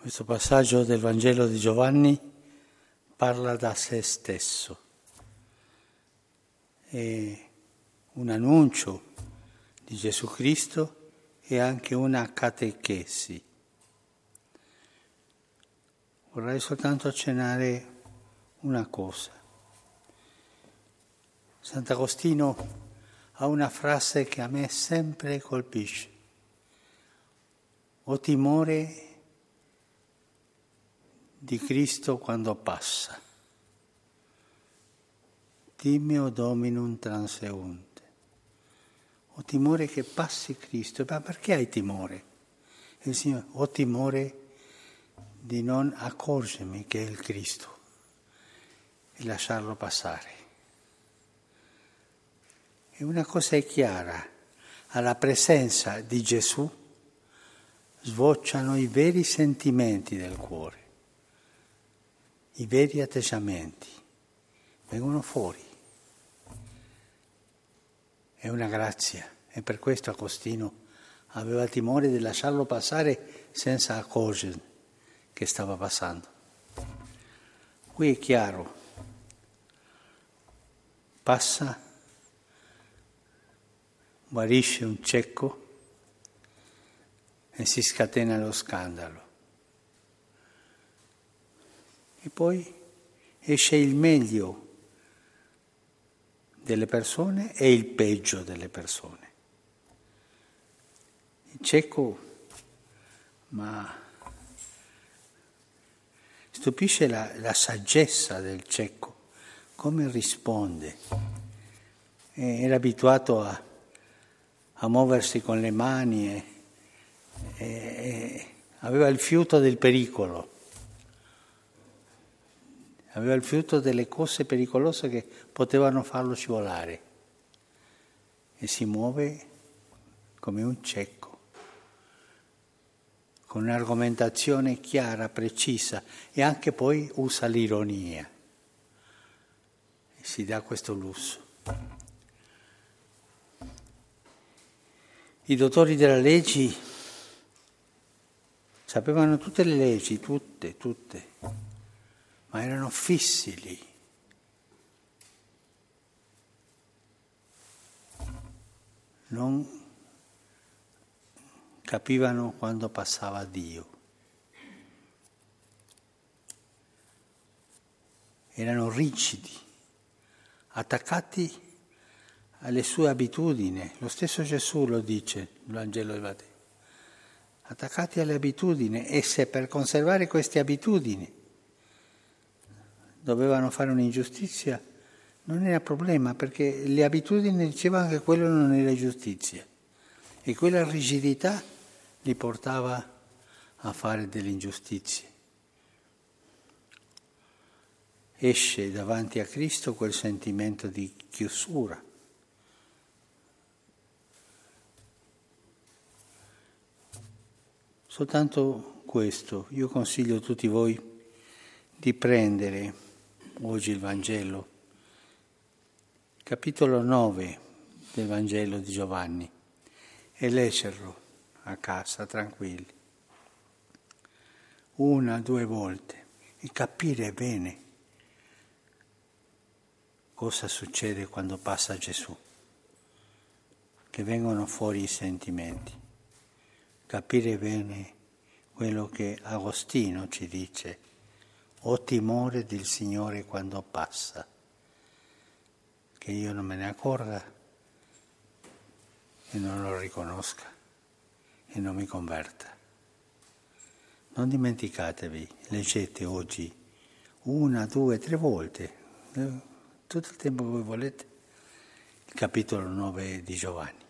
Questo passaggio del Vangelo di Giovanni parla da se stesso. È un annuncio di Gesù Cristo e anche una catechesi. Vorrei soltanto accennare una cosa. Sant'Agostino ha una frase che a me sempre colpisce. Ho timore di Cristo quando passa. Timeo dominum transeunte. Ho timore che passi Cristo. Ma perché hai timore? Il Signore, ho timore di non accorgermi che è il Cristo e lasciarlo passare. E una cosa è chiara, alla presenza di Gesù sbocciano i veri sentimenti del cuore i veri atteggiamenti vengono fuori. È una grazia e per questo Agostino aveva timore di lasciarlo passare senza accorgere che stava passando. Qui è chiaro, passa, guarisce un cieco e si scatena lo scandalo. E poi esce il meglio delle persone e il peggio delle persone. Il cieco, ma stupisce la, la saggezza del cieco, come risponde. Era abituato a, a muoversi con le mani e, e, e aveva il fiuto del pericolo aveva il fiuto delle cose pericolose che potevano farlo scivolare. E si muove come un cieco, con un'argomentazione chiara, precisa e anche poi usa l'ironia. E si dà questo lusso. I dottori della legge sapevano tutte le leggi, tutte, tutte ma erano fissi lì. Non capivano quando passava Dio. Erano rigidi, attaccati alle sue abitudini. Lo stesso Gesù lo dice nel Vangelo di Matteo. Attaccati alle abitudini e se per conservare queste abitudini dovevano fare un'ingiustizia, non era problema perché le abitudini dicevano che quello non era giustizia e quella rigidità li portava a fare delle ingiustizie. Esce davanti a Cristo quel sentimento di chiusura. Soltanto questo, io consiglio a tutti voi di prendere oggi il Vangelo, capitolo 9 del Vangelo di Giovanni, e leggerlo a casa tranquilli, una, due volte, e capire bene cosa succede quando passa Gesù, che vengono fuori i sentimenti, capire bene quello che Agostino ci dice ho timore del Signore quando passa, che io non me ne accorga e non lo riconosca e non mi converta. Non dimenticatevi, leggete oggi una, due, tre volte, eh, tutto il tempo che volete, il capitolo 9 di Giovanni.